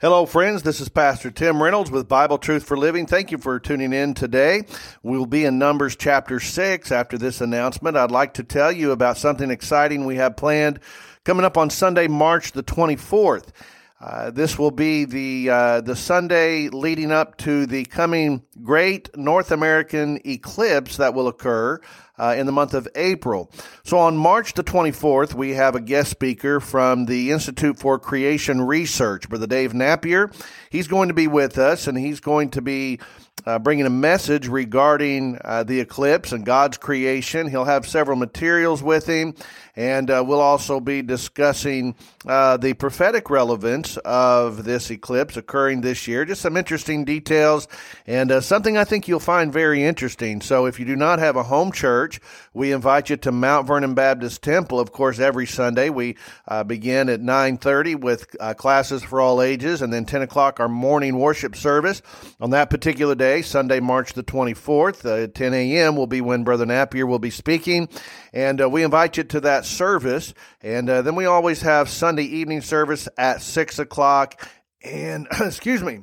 Hello, friends. This is Pastor Tim Reynolds with Bible Truth for Living. Thank you for tuning in today. We'll be in Numbers chapter 6 after this announcement. I'd like to tell you about something exciting we have planned coming up on Sunday, March the 24th. Uh, this will be the uh, the Sunday leading up to the coming great North American eclipse that will occur uh, in the month of April. So on March the 24th, we have a guest speaker from the Institute for Creation Research, Brother Dave Napier. He's going to be with us, and he's going to be uh, bringing a message regarding uh, the eclipse and God's creation. He'll have several materials with him, and uh, we'll also be discussing uh, the prophetic relevance of this eclipse occurring this year. Just some interesting details and uh, something I think you'll find very interesting. So, if you do not have a home church, we invite you to Mount Vernon Baptist Temple. Of course, every Sunday we uh, begin at 9:30 with classes for all ages, and then 10 o'clock our morning worship service. On that particular day, Sunday, March the 24th, at 10 a.m. will be when Brother Napier will be speaking, and we invite you to that service. And uh, then we always have Sunday evening service at six o'clock. And excuse me,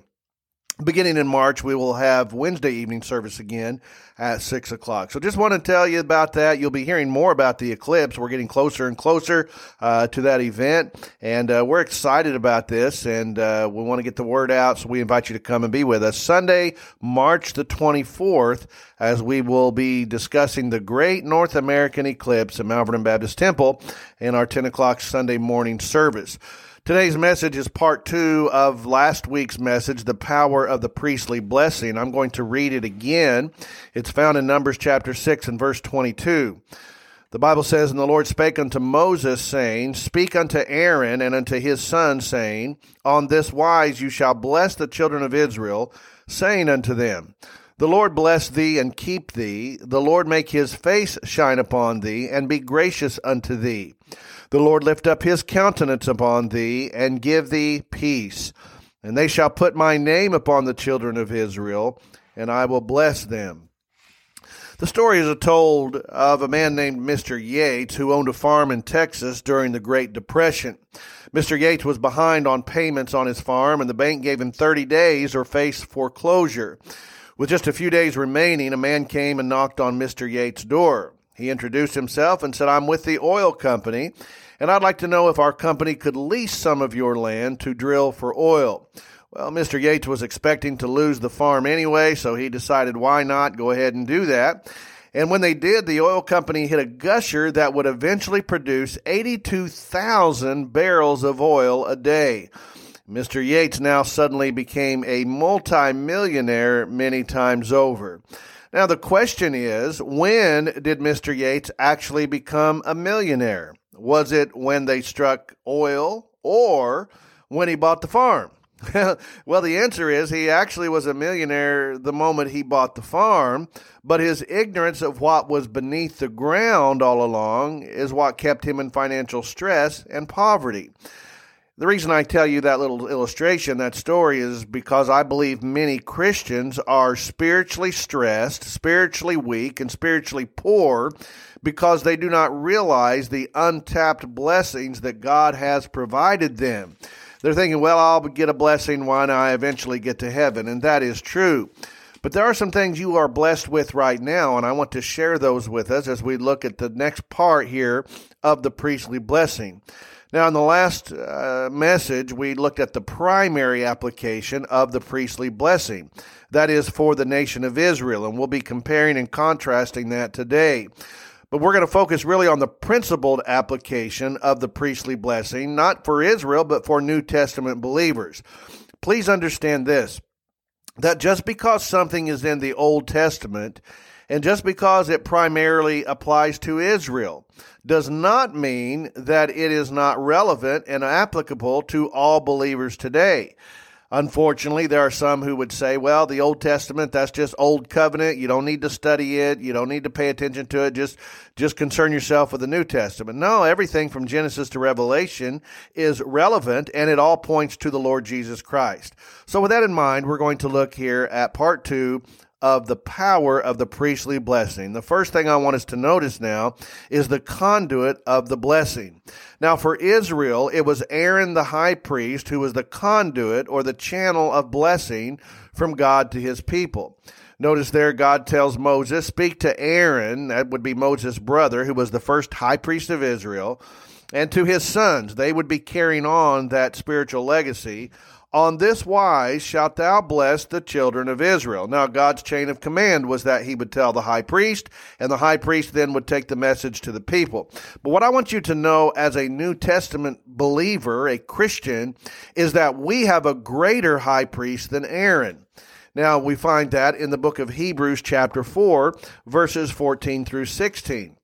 beginning in March, we will have Wednesday evening service again at six o'clock. So just want to tell you about that. You'll be hearing more about the eclipse. We're getting closer and closer uh, to that event, and uh, we're excited about this. And uh, we want to get the word out, so we invite you to come and be with us Sunday, March the twenty fourth, as we will be discussing the great North American eclipse at Vernon Baptist Temple in our ten o'clock Sunday morning service. Today's message is part two of last week's message, The Power of the Priestly Blessing. I'm going to read it again. It's found in Numbers chapter 6 and verse 22. The Bible says, And the Lord spake unto Moses, saying, Speak unto Aaron and unto his sons, saying, On this wise you shall bless the children of Israel, saying unto them, the Lord bless thee and keep thee. The Lord make his face shine upon thee and be gracious unto thee. The Lord lift up his countenance upon thee and give thee peace. And they shall put my name upon the children of Israel, and I will bless them. The story is told of a man named Mr. Yates who owned a farm in Texas during the Great Depression. Mr. Yates was behind on payments on his farm, and the bank gave him 30 days or face foreclosure. With just a few days remaining, a man came and knocked on Mr. Yates' door. He introduced himself and said, I'm with the oil company, and I'd like to know if our company could lease some of your land to drill for oil. Well, Mr. Yates was expecting to lose the farm anyway, so he decided why not go ahead and do that. And when they did, the oil company hit a gusher that would eventually produce 82,000 barrels of oil a day. Mr. Yates now suddenly became a multimillionaire many times over. Now, the question is when did Mr. Yates actually become a millionaire? Was it when they struck oil or when he bought the farm? well, the answer is he actually was a millionaire the moment he bought the farm, but his ignorance of what was beneath the ground all along is what kept him in financial stress and poverty. The reason I tell you that little illustration, that story, is because I believe many Christians are spiritually stressed, spiritually weak, and spiritually poor because they do not realize the untapped blessings that God has provided them. They're thinking, well, I'll get a blessing when I eventually get to heaven, and that is true. But there are some things you are blessed with right now, and I want to share those with us as we look at the next part here of the priestly blessing. Now, in the last uh, message, we looked at the primary application of the priestly blessing. That is for the nation of Israel, and we'll be comparing and contrasting that today. But we're going to focus really on the principled application of the priestly blessing, not for Israel, but for New Testament believers. Please understand this that just because something is in the Old Testament and just because it primarily applies to Israel does not mean that it is not relevant and applicable to all believers today. Unfortunately, there are some who would say, well, the Old Testament, that's just old covenant. You don't need to study it. You don't need to pay attention to it. Just, just concern yourself with the New Testament. No, everything from Genesis to Revelation is relevant and it all points to the Lord Jesus Christ. So with that in mind, we're going to look here at part two of the power of the priestly blessing. The first thing I want us to notice now is the conduit of the blessing. Now, for Israel, it was Aaron the high priest who was the conduit or the channel of blessing from God to his people. Notice there, God tells Moses, Speak to Aaron, that would be Moses' brother, who was the first high priest of Israel, and to his sons. They would be carrying on that spiritual legacy on this wise shalt thou bless the children of Israel. Now, God's chain of command was that he would tell the high priest, and the high priest then would take the message to the people. But what I want you to know as a New Testament believer, a Christian, is that we have a greater high priest than Aaron. Now, we find that in the book of Hebrews, chapter 4, verses 14 through 16.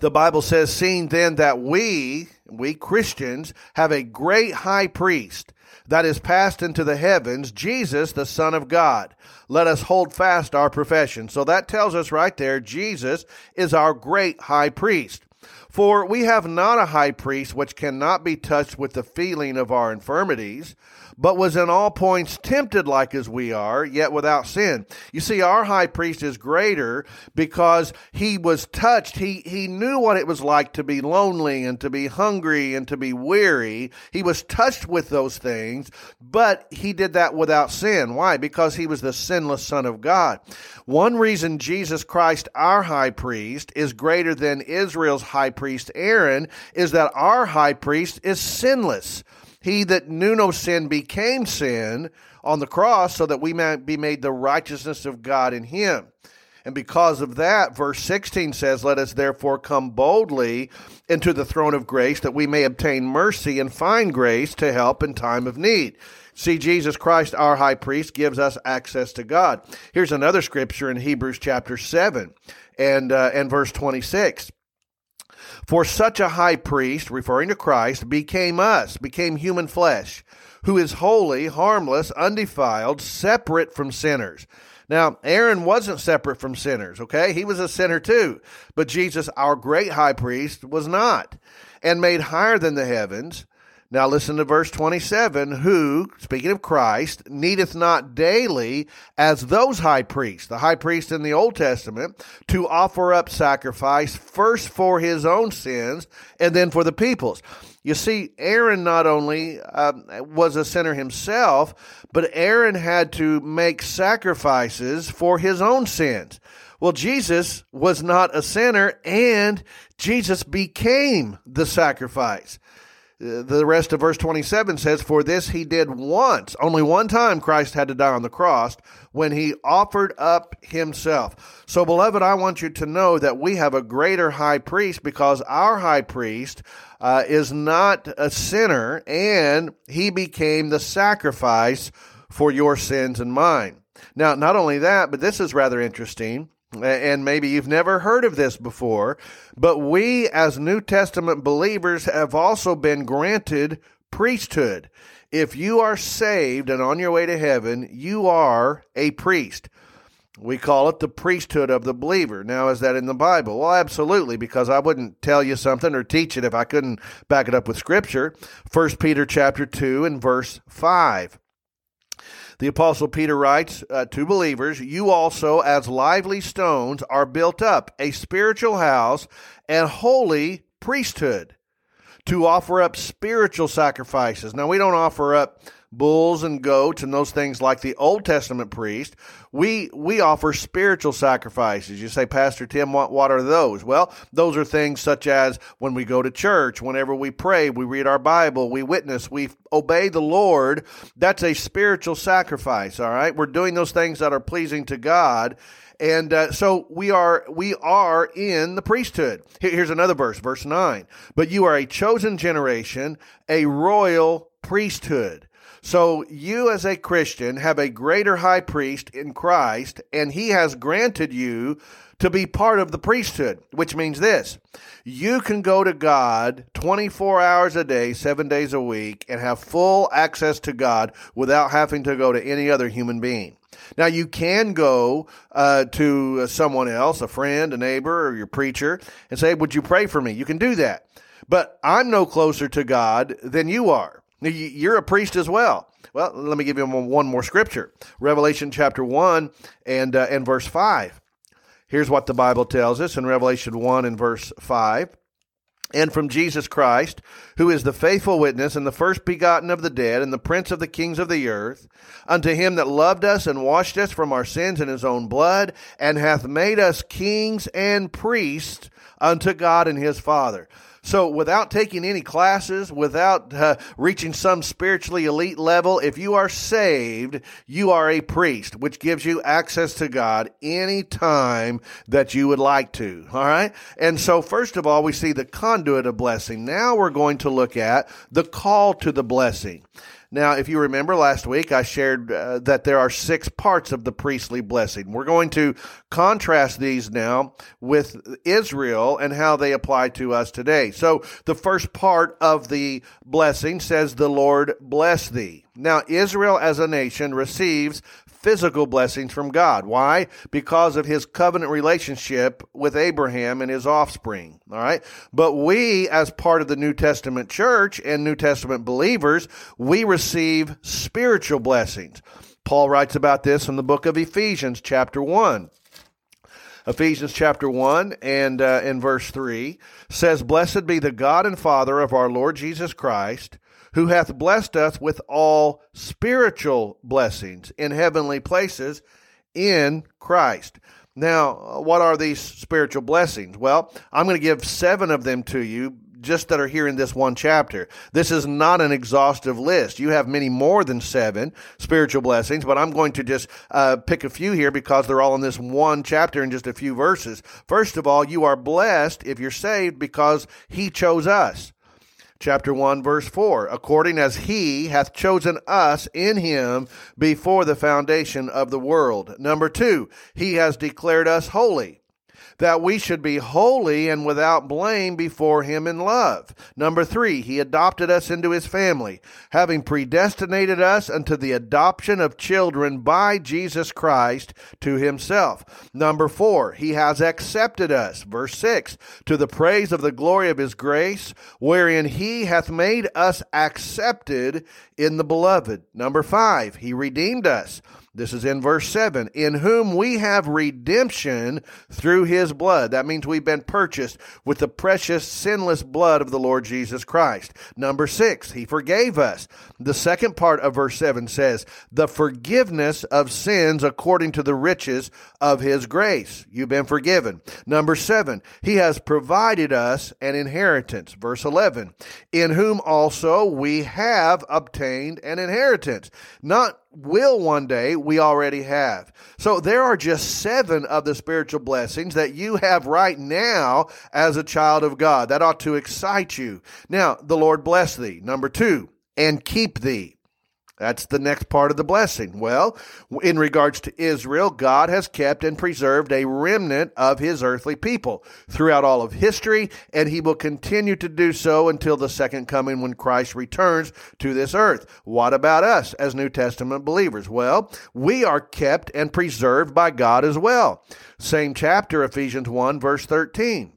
The Bible says, Seeing then that we, we Christians, have a great high priest that is passed into the heavens, Jesus, the Son of God. Let us hold fast our profession. So that tells us right there, Jesus is our great high priest. For we have not a high priest which cannot be touched with the feeling of our infirmities, but was in all points tempted like as we are, yet without sin. You see, our high priest is greater because he was touched. He, he knew what it was like to be lonely and to be hungry and to be weary. He was touched with those things, but he did that without sin. Why? Because he was the sinless Son of God. One reason Jesus Christ, our high priest, is greater than Israel's high priest Aaron is that our high priest is sinless. He that knew no sin became sin on the cross so that we might be made the righteousness of God in him. And because of that, verse 16 says, Let us therefore come boldly into the throne of grace that we may obtain mercy and find grace to help in time of need. See, Jesus Christ, our high priest, gives us access to God. Here's another scripture in Hebrews chapter 7 and, uh, and verse 26. For such a high priest, referring to Christ, became us, became human flesh, who is holy, harmless, undefiled, separate from sinners. Now, Aaron wasn't separate from sinners, okay? He was a sinner too. But Jesus, our great high priest, was not, and made higher than the heavens now listen to verse 27 who, speaking of Christ, needeth not daily as those high priests, the high priest in the Old Testament, to offer up sacrifice first for his own sins and then for the people's. You see, Aaron not only uh, was a sinner himself, but Aaron had to make sacrifices for his own sins. Well, Jesus was not a sinner, and Jesus became the sacrifice. The rest of verse 27 says, For this he did once. Only one time Christ had to die on the cross when he offered up himself. So, beloved, I want you to know that we have a greater high priest because our high priest uh, is not a sinner and he became the sacrifice for your sins and mine. Now, not only that, but this is rather interesting and maybe you've never heard of this before, but we as New Testament believers have also been granted priesthood. If you are saved and on your way to heaven, you are a priest. We call it the priesthood of the believer. Now, is that in the Bible? Well, absolutely, because I wouldn't tell you something or teach it if I couldn't back it up with Scripture. First Peter chapter two and verse five. The Apostle Peter writes uh, to believers, You also, as lively stones, are built up a spiritual house and holy priesthood to offer up spiritual sacrifices. Now, we don't offer up bulls and goats and those things like the Old Testament priest. We we offer spiritual sacrifices. You say, Pastor Tim, what, what are those? Well, those are things such as when we go to church, whenever we pray, we read our Bible, we witness, we obey the Lord. That's a spiritual sacrifice. All right, we're doing those things that are pleasing to God. And uh, so we are we are in the priesthood. Here's another verse, verse 9. But you are a chosen generation, a royal priesthood So you as a Christian have a greater high priest in Christ, and he has granted you to be part of the priesthood, which means this. You can go to God 24 hours a day, seven days a week, and have full access to God without having to go to any other human being. Now, you can go uh, to someone else, a friend, a neighbor, or your preacher, and say, Would you pray for me? You can do that. But I'm no closer to God than you are. You're a priest as well. Well, let me give you one more scripture Revelation chapter 1 and, uh, and verse 5. Here's what the Bible tells us in Revelation 1 and verse 5 and from Jesus Christ, who is the faithful witness and the first begotten of the dead and the prince of the kings of the earth, unto him that loved us and washed us from our sins in his own blood, and hath made us kings and priests unto God and his Father. So, without taking any classes, without uh, reaching some spiritually elite level, if you are saved, you are a priest, which gives you access to God anytime that you would like to. All right. And so, first of all, we see the conduit of blessing. Now we're going to look at the call to the blessing. Now, if you remember last week, I shared uh, that there are six parts of the priestly blessing. We're going to contrast these now with Israel and how they apply to us today. So, the first part of the blessing says, The Lord bless thee. Now, Israel as a nation receives physical blessings from God. Why? Because of his covenant relationship with Abraham and his offspring. All right. But we, as part of the New Testament church and New Testament believers, we receive spiritual blessings. Paul writes about this in the book of Ephesians, chapter 1. Ephesians chapter 1 and uh, in verse 3 says, Blessed be the God and Father of our Lord Jesus Christ, who hath blessed us with all spiritual blessings in heavenly places in Christ. Now, what are these spiritual blessings? Well, I'm going to give seven of them to you just that are here in this one chapter. This is not an exhaustive list. You have many more than seven spiritual blessings, but I'm going to just uh, pick a few here because they're all in this one chapter in just a few verses. First of all, you are blessed if you're saved because He chose us chapter 1 verse 4 according as he hath chosen us in him before the foundation of the world. Number 2 he has declared us holy that we should be holy and without blame before him in love. Number three, he adopted us into his family, having predestinated us unto the adoption of children by Jesus Christ to himself. Number four, he has accepted us, verse six, to the praise of the glory of his grace, wherein he hath made us accepted in the beloved. Number five, he redeemed us this is in verse 7. In whom we have redemption through his blood. That means we've been purchased with the precious, sinless blood of the Lord Jesus Christ. Number 6. He forgave us. The second part of verse 7 says, The forgiveness of sins according to the riches of his grace. You've been forgiven. Number 7. He has provided us an inheritance. Verse 11. In whom also we have obtained an inheritance. Not will one day, we already have. So there are just seven of the spiritual blessings that you have right now as a child of God. That ought to excite you. Now, the Lord bless thee. Number two, and keep thee. That's the next part of the blessing. Well, in regards to Israel, God has kept and preserved a remnant of his earthly people throughout all of history, and he will continue to do so until the second coming when Christ returns to this earth. What about us as New Testament believers? Well, we are kept and preserved by God as well. Same chapter, Ephesians 1, verse 13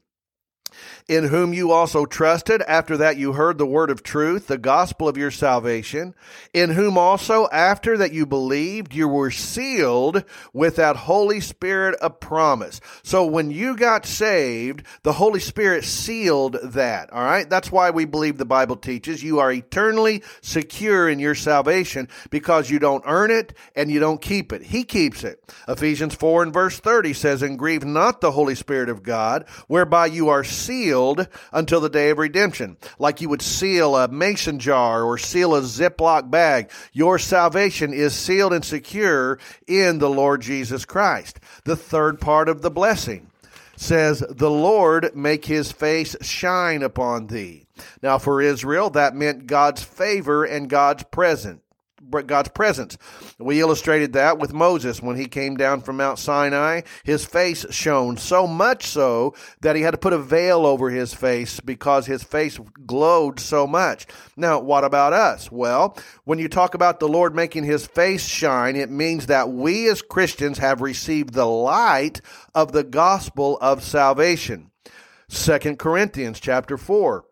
in whom you also trusted after that you heard the word of truth, the gospel of your salvation, in whom also after that you believed, you were sealed with that Holy Spirit of promise. So when you got saved, the Holy Spirit sealed that. All right. That's why we believe the Bible teaches you are eternally secure in your salvation because you don't earn it and you don't keep it. He keeps it. Ephesians 4 and verse 30 says, and grieve not the Holy Spirit of God, whereby you are sealed sealed until the day of redemption. Like you would seal a mason jar or seal a Ziploc bag. Your salvation is sealed and secure in the Lord Jesus Christ. The third part of the blessing says, The Lord make his face shine upon thee. Now, for Israel, that meant God's favor and God's presence. God's presence. We illustrated that with Moses when he came down from Mount Sinai. His face shone so much so that he had to put a veil over his face because his face glowed so much. Now, what about us? Well, when you talk about the Lord making his face shine, it means that we as Christians have received the light of the gospel of salvation. Second Corinthians chapter 4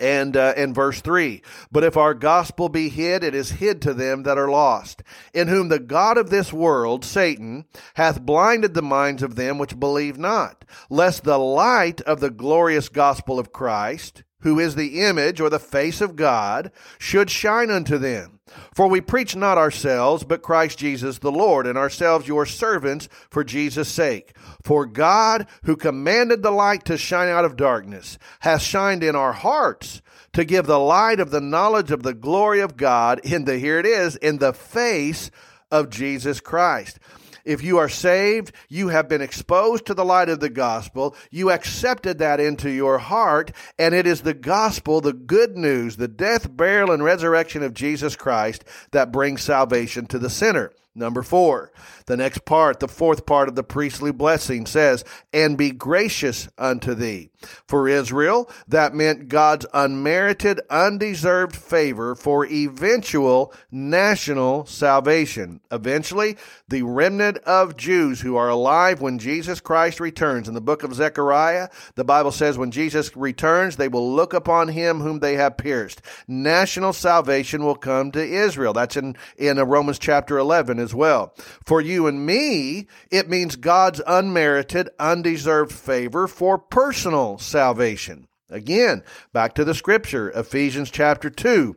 and uh, in verse 3 but if our gospel be hid it is hid to them that are lost in whom the god of this world satan hath blinded the minds of them which believe not lest the light of the glorious gospel of christ who is the image or the face of god should shine unto them for we preach not ourselves, but Christ Jesus the Lord, and ourselves your servants for Jesus' sake. For God, who commanded the light to shine out of darkness, hath shined in our hearts to give the light of the knowledge of the glory of God in the, here it is, in the face of Jesus Christ. If you are saved, you have been exposed to the light of the gospel. You accepted that into your heart, and it is the gospel, the good news, the death, burial, and resurrection of Jesus Christ that brings salvation to the sinner. Number four, the next part, the fourth part of the priestly blessing says, and be gracious unto thee. For Israel, that meant God's unmerited, undeserved favor for eventual national salvation. Eventually, the remnant of Jews who are alive when Jesus Christ returns. In the book of Zechariah, the Bible says when Jesus returns, they will look upon him whom they have pierced. National salvation will come to Israel. That's in, in uh, Romans chapter 11 as well. For you and me, it means God's unmerited, undeserved favor for personal salvation. Again, back to the scripture, Ephesians chapter 2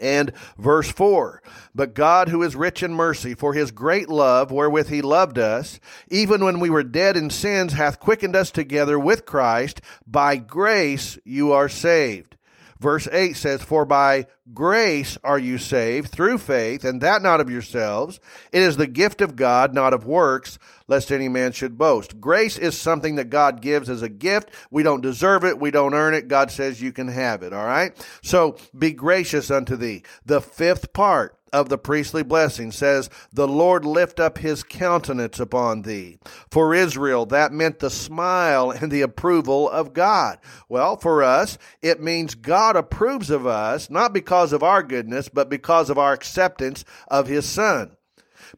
and verse 4 But God, who is rich in mercy, for his great love wherewith he loved us, even when we were dead in sins, hath quickened us together with Christ. By grace you are saved. Verse 8 says, For by grace are you saved through faith, and that not of yourselves. It is the gift of God, not of works, lest any man should boast. Grace is something that God gives as a gift. We don't deserve it. We don't earn it. God says you can have it. All right. So be gracious unto thee. The fifth part of the priestly blessing says, The Lord lift up his countenance upon thee. For Israel, that meant the smile and the approval of God. Well, for us, it means God approves of us, not because of our goodness, but because of our acceptance of his Son.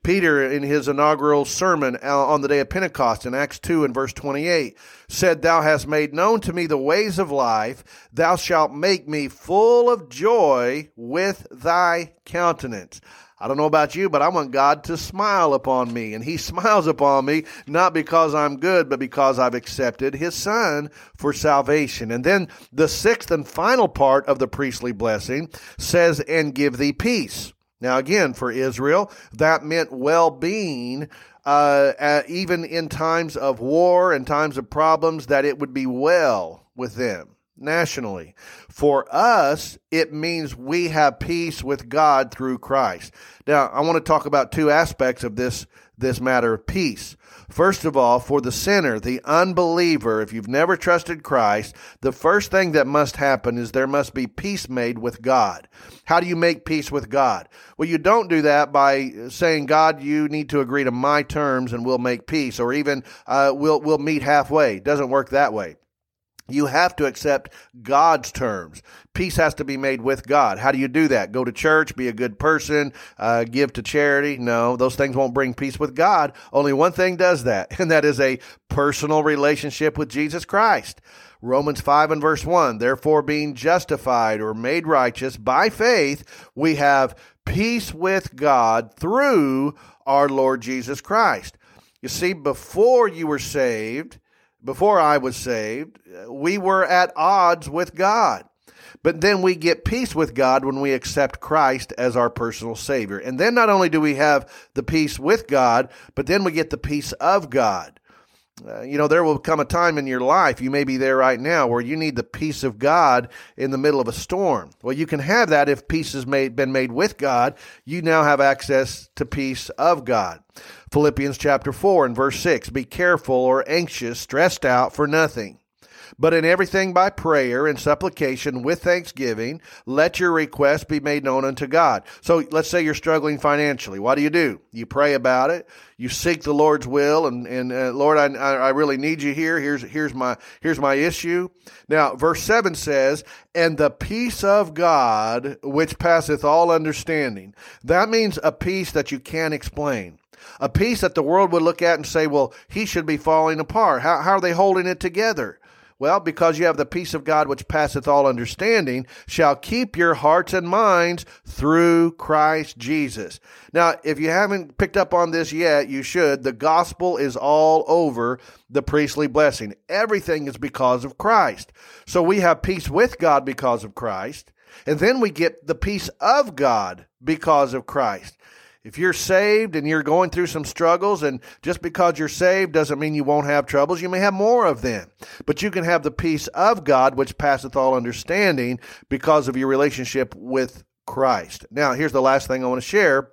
Peter, in his inaugural sermon uh, on the day of Pentecost in Acts 2 and verse 28, said, Thou hast made known to me the ways of life. Thou shalt make me full of joy with thy countenance. I don't know about you, but I want God to smile upon me. And He smiles upon me not because I'm good, but because I've accepted His Son for salvation. And then the sixth and final part of the priestly blessing says, And give thee peace. Now, again, for Israel, that meant well being, uh, uh, even in times of war and times of problems, that it would be well with them nationally. For us, it means we have peace with God through Christ. Now, I want to talk about two aspects of this, this matter of peace. First of all, for the sinner, the unbeliever, if you've never trusted Christ, the first thing that must happen is there must be peace made with God. How do you make peace with God? Well, you don't do that by saying, God, you need to agree to my terms and we'll make peace, or even uh, we'll, we'll meet halfway. It doesn't work that way. You have to accept God's terms. Peace has to be made with God. How do you do that? Go to church, be a good person, uh, give to charity? No, those things won't bring peace with God. Only one thing does that, and that is a personal relationship with Jesus Christ. Romans 5 and verse 1 Therefore, being justified or made righteous by faith, we have peace with God through our Lord Jesus Christ. You see, before you were saved, before I was saved, uh, we were at odds with God. But then we get peace with God when we accept Christ as our personal Savior. And then not only do we have the peace with God, but then we get the peace of God. Uh, you know, there will come a time in your life, you may be there right now, where you need the peace of God in the middle of a storm. Well, you can have that if peace has made, been made with God. You now have access to peace of God. Philippians chapter 4 and verse 6 Be careful or anxious, stressed out for nothing But in everything by prayer and supplication with thanksgiving, let your requests be made known unto God. So let's say you're struggling financially. What do you do? You pray about it. You seek the Lord's will, and and uh, Lord, I I really need you here. Here's here's my here's my issue. Now, verse seven says, "And the peace of God, which passeth all understanding." That means a peace that you can't explain a peace that the world would look at and say, well, he should be falling apart. How, how are they holding it together? Well, because you have the peace of God which passeth all understanding, shall keep your hearts and minds through Christ Jesus. Now, if you haven't picked up on this yet, you should. The gospel is all over the priestly blessing. Everything is because of Christ. So we have peace with God because of Christ, and then we get the peace of God because of Christ. If you're saved and you're going through some struggles, and just because you're saved doesn't mean you won't have troubles, you may have more of them. But you can have the peace of God, which passeth all understanding, because of your relationship with Christ. Now, here's the last thing I want to share,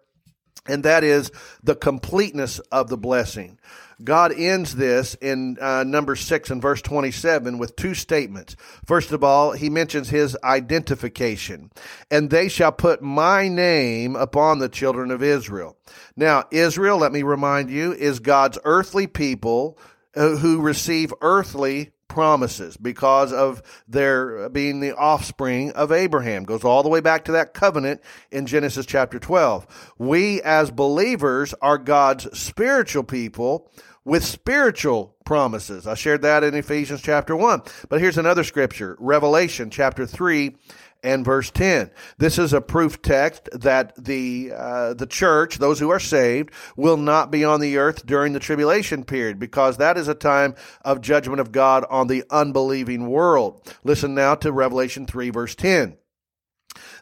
and that is the completeness of the blessing. God ends this in uh, number six and verse 27 with two statements. First of all, he mentions his identification, and they shall put my name upon the children of Israel. Now, Israel, let me remind you, is God's earthly people uh, who receive earthly promises because of their being the offspring of Abraham. Goes all the way back to that covenant in Genesis chapter 12. We as believers are God's spiritual people with spiritual promises. I shared that in Ephesians chapter 1. But here's another scripture, Revelation chapter 3 and verse 10. This is a proof text that the uh, the church, those who are saved, will not be on the earth during the tribulation period because that is a time of judgment of God on the unbelieving world. Listen now to Revelation 3 verse 10.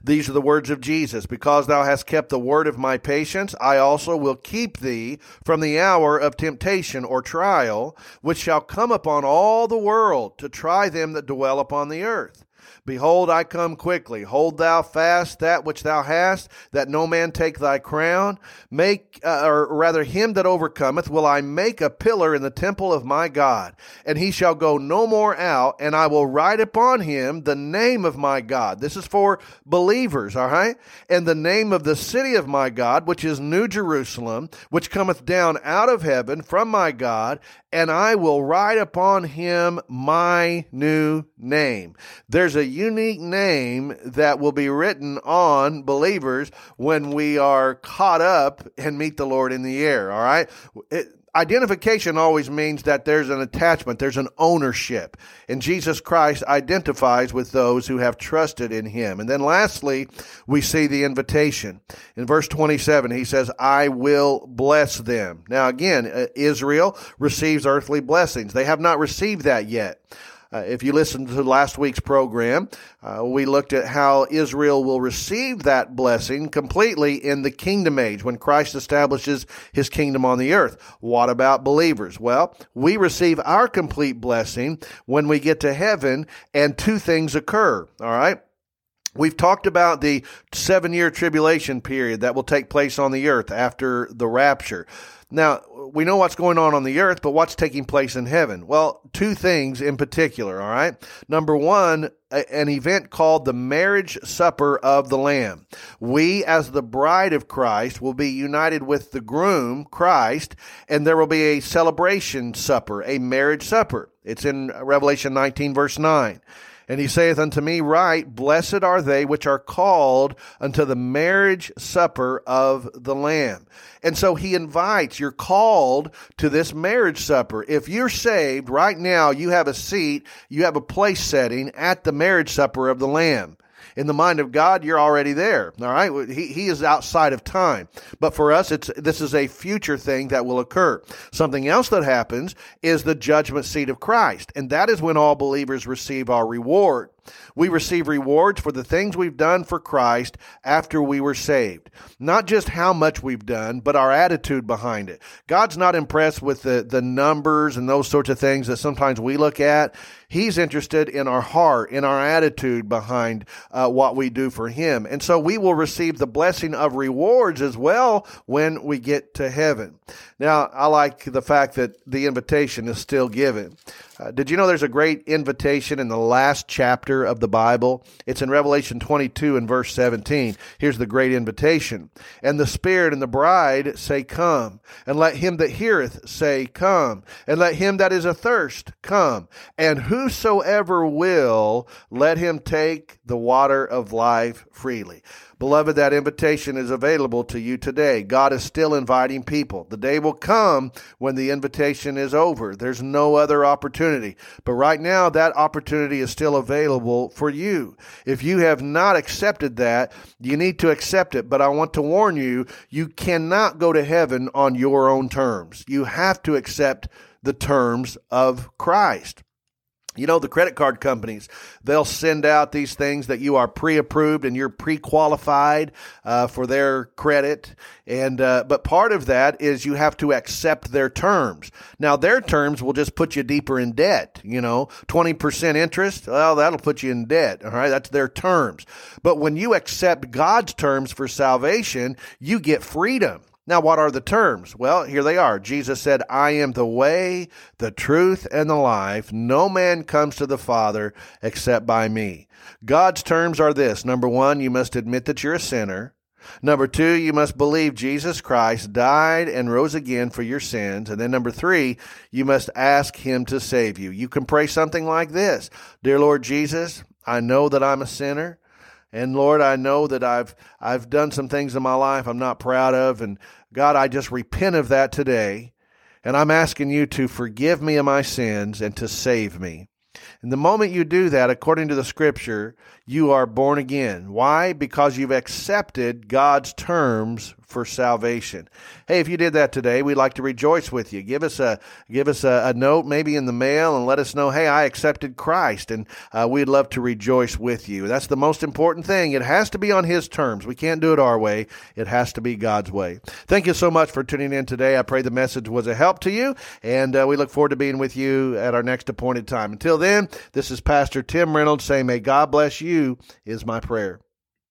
These are the words of Jesus. Because thou hast kept the word of my patience, I also will keep thee from the hour of temptation or trial, which shall come upon all the world to try them that dwell upon the earth. Behold, I come quickly. Hold thou fast that which thou hast, that no man take thy crown. Make, uh, or rather, him that overcometh will I make a pillar in the temple of my God, and he shall go no more out, and I will write upon him the name of my God. This is for believers, all right? And the name of the city of my God, which is New Jerusalem, which cometh down out of heaven from my God, and I will write upon him my new name. There's a unique name that will be written on believers when we are caught up and meet the Lord in the air, all right? It, identification always means that there's an attachment, there's an ownership. And Jesus Christ identifies with those who have trusted in him. And then lastly, we see the invitation. In verse 27, he says, I will bless them. Now again, uh, Israel receives earthly blessings. They have not received that yet. Uh, if you listened to last week's program, uh, we looked at how Israel will receive that blessing completely in the kingdom age when Christ establishes his kingdom on the earth. What about believers? Well, we receive our complete blessing when we get to heaven and two things occur. All right. We've talked about the seven year tribulation period that will take place on the earth after the rapture. Now, we know what's going on on the earth, but what's taking place in heaven? Well, two things in particular, all right? Number one, a, an event called the marriage supper of the Lamb. We, as the bride of Christ, will be united with the groom, Christ, and there will be a celebration supper, a marriage supper. It's in Revelation 19, verse 9. And he saith unto me, Write, blessed are they which are called unto the marriage supper of the Lamb. And so he invites, you're called to this marriage supper. If you're saved right now, you have a seat, you have a place setting at the marriage supper of the Lamb in the mind of God, you're already there. All right. He, he is outside of time. But for us, it's, this is a future thing that will occur. Something else that happens is the judgment seat of Christ. And that is when all believers receive our reward. We receive rewards for the things we've done for Christ after we were saved. Not just how much we've done, but our attitude behind it. God's not impressed with the, the numbers and those sorts of things that sometimes we look at. He's interested in our heart, in our attitude behind uh, what we do for Him. And so we will receive the blessing of rewards as well when we get to heaven. Now, I like the fact that the invitation is still given. Uh, did you know there's a great invitation in the last chapter of the Bible? It's in Revelation 22 and verse 17. Here's the great invitation. And the Spirit and the bride say, Come. And let him that heareth say, Come. And let him that is athirst come. And whosoever will, let him take the water of life freely. Beloved, that invitation is available to you today. God is still inviting people. The day will come when the invitation is over. There's no other opportunity. But right now, that opportunity is still available for you. If you have not accepted that, you need to accept it. But I want to warn you, you cannot go to heaven on your own terms. You have to accept the terms of Christ. You know, the credit card companies, they'll send out these things that you are pre approved and you're pre qualified uh, for their credit. And, uh, but part of that is you have to accept their terms. Now, their terms will just put you deeper in debt. You know, 20% interest, well, that'll put you in debt. All right. That's their terms. But when you accept God's terms for salvation, you get freedom. Now, what are the terms? Well, here they are. Jesus said, I am the way, the truth, and the life. No man comes to the Father except by me. God's terms are this. Number one, you must admit that you're a sinner. Number two, you must believe Jesus Christ died and rose again for your sins. And then number three, you must ask Him to save you. You can pray something like this Dear Lord Jesus, I know that I'm a sinner. And Lord, I know that I've I've done some things in my life I'm not proud of and God, I just repent of that today. And I'm asking you to forgive me of my sins and to save me. And the moment you do that, according to the scripture, you are born again. Why? Because you've accepted God's terms for salvation. Hey, if you did that today, we'd like to rejoice with you. Give us a give us a, a note, maybe in the mail, and let us know. Hey, I accepted Christ, and uh, we'd love to rejoice with you. That's the most important thing. It has to be on His terms. We can't do it our way. It has to be God's way. Thank you so much for tuning in today. I pray the message was a help to you, and uh, we look forward to being with you at our next appointed time. Until then, this is Pastor Tim Reynolds saying, "May God bless you." Is my prayer.